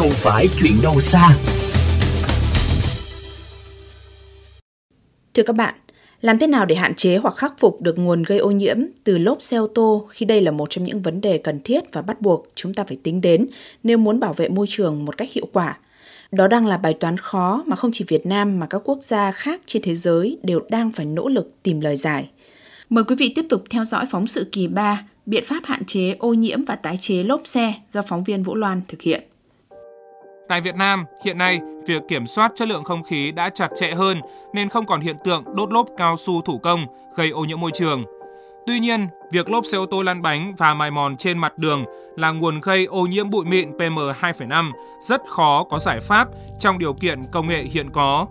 không phải chuyện đâu xa. Thưa các bạn, làm thế nào để hạn chế hoặc khắc phục được nguồn gây ô nhiễm từ lốp xe ô tô khi đây là một trong những vấn đề cần thiết và bắt buộc chúng ta phải tính đến nếu muốn bảo vệ môi trường một cách hiệu quả? Đó đang là bài toán khó mà không chỉ Việt Nam mà các quốc gia khác trên thế giới đều đang phải nỗ lực tìm lời giải. Mời quý vị tiếp tục theo dõi phóng sự kỳ 3, biện pháp hạn chế ô nhiễm và tái chế lốp xe do phóng viên Vũ Loan thực hiện. Tại Việt Nam, hiện nay, việc kiểm soát chất lượng không khí đã chặt chẽ hơn nên không còn hiện tượng đốt lốp cao su thủ công gây ô nhiễm môi trường. Tuy nhiên, việc lốp xe ô tô lăn bánh và mài mòn trên mặt đường là nguồn gây ô nhiễm bụi mịn PM2,5 rất khó có giải pháp trong điều kiện công nghệ hiện có.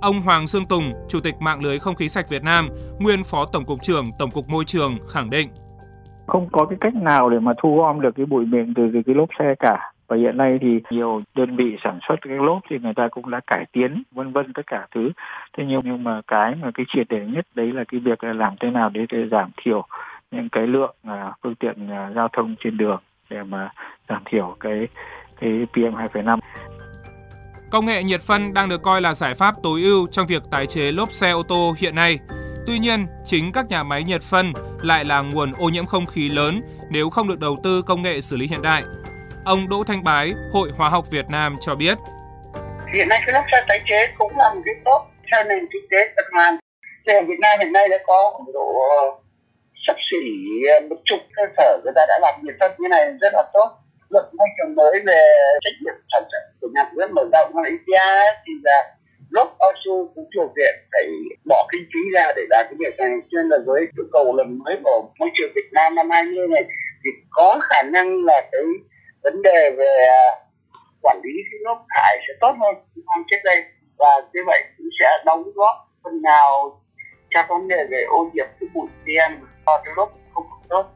Ông Hoàng Sương Tùng, Chủ tịch Mạng lưới Không khí sạch Việt Nam, nguyên Phó Tổng cục trưởng Tổng cục Môi trường khẳng định. Không có cái cách nào để mà thu gom được cái bụi mịn từ cái lốp xe cả và hiện nay thì nhiều đơn vị sản xuất cái lốp thì người ta cũng đã cải tiến vân vân tất cả thứ thế nhưng nhưng mà cái mà cái triệt để nhất đấy là cái việc là làm thế nào để, để giảm thiểu những cái lượng uh, phương tiện uh, giao thông trên đường để mà giảm thiểu cái cái PM 2,5 Công nghệ nhiệt phân đang được coi là giải pháp tối ưu trong việc tái chế lốp xe ô tô hiện nay. Tuy nhiên, chính các nhà máy nhiệt phân lại là nguồn ô nhiễm không khí lớn nếu không được đầu tư công nghệ xử lý hiện đại. Ông Đỗ Thanh Bái, Hội Hóa học Việt Nam cho biết. Hiện nay cái lắp xe tái chế cũng là một cái tốt theo nền kinh tế tuần hoàn. Thì ở Việt Nam hiện nay đã có khoảng độ sắp xỉ à, một chục cơ sở người ta đã làm nhiệt thân như này rất là tốt. Luật môi trường mới về trách nhiệm sản xuất của nhà nước mở rộng hoặc EPA thì là lúc OSU cũng thuộc diện phải bỏ kinh phí ra để làm cái việc này cho nên là với yêu cầu lần mới của môi trường Việt Nam năm 20 này thì có khả năng là cái vấn đề về à, quản lý cái nước thải sẽ tốt hơn năm trước đây và như vậy cũng sẽ đóng góp phần nào cho vấn đề về ô nhiễm cái bụi PM do cái lúc không tốt.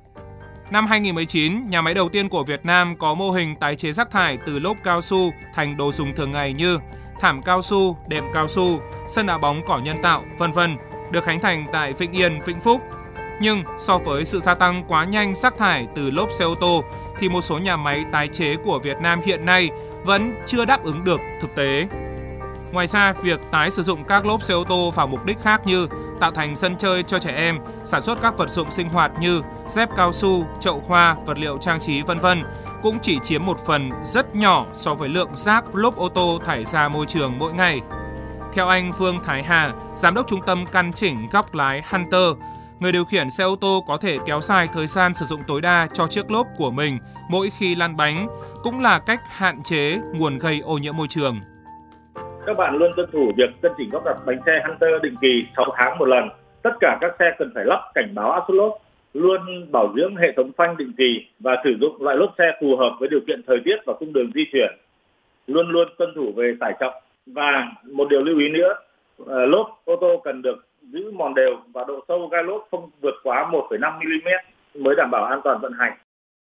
Năm 2019, nhà máy đầu tiên của Việt Nam có mô hình tái chế rác thải từ lốp cao su thành đồ dùng thường ngày như thảm cao su, đệm cao su, sân đá bóng cỏ nhân tạo, vân vân, được khánh thành tại Vĩnh Yên, Vĩnh Phúc. Nhưng so với sự gia tăng quá nhanh rác thải từ lốp xe ô tô thì một số nhà máy tái chế của Việt Nam hiện nay vẫn chưa đáp ứng được thực tế. Ngoài ra, việc tái sử dụng các lốp xe ô tô vào mục đích khác như tạo thành sân chơi cho trẻ em, sản xuất các vật dụng sinh hoạt như dép cao su, chậu hoa, vật liệu trang trí vân vân cũng chỉ chiếm một phần rất nhỏ so với lượng rác lốp ô tô thải ra môi trường mỗi ngày. Theo anh Phương Thái Hà, giám đốc trung tâm căn chỉnh góc lái Hunter, người điều khiển xe ô tô có thể kéo dài thời gian sử dụng tối đa cho chiếc lốp của mình mỗi khi lăn bánh, cũng là cách hạn chế nguồn gây ô nhiễm môi trường. Các bạn luôn tuân thủ việc cân chỉnh lắp đặt bánh xe Hunter định kỳ 6 tháng một lần. Tất cả các xe cần phải lắp cảnh báo áp suất lốp, luôn bảo dưỡng hệ thống phanh định kỳ và sử dụng loại lốp xe phù hợp với điều kiện thời tiết và cung đường di chuyển. Luôn luôn tuân thủ về tải trọng và một điều lưu ý nữa, Ờ, lốp ô tô cần được giữ mòn đều và độ sâu gai lốp không vượt quá 1,5 mm mới đảm bảo an toàn vận hành.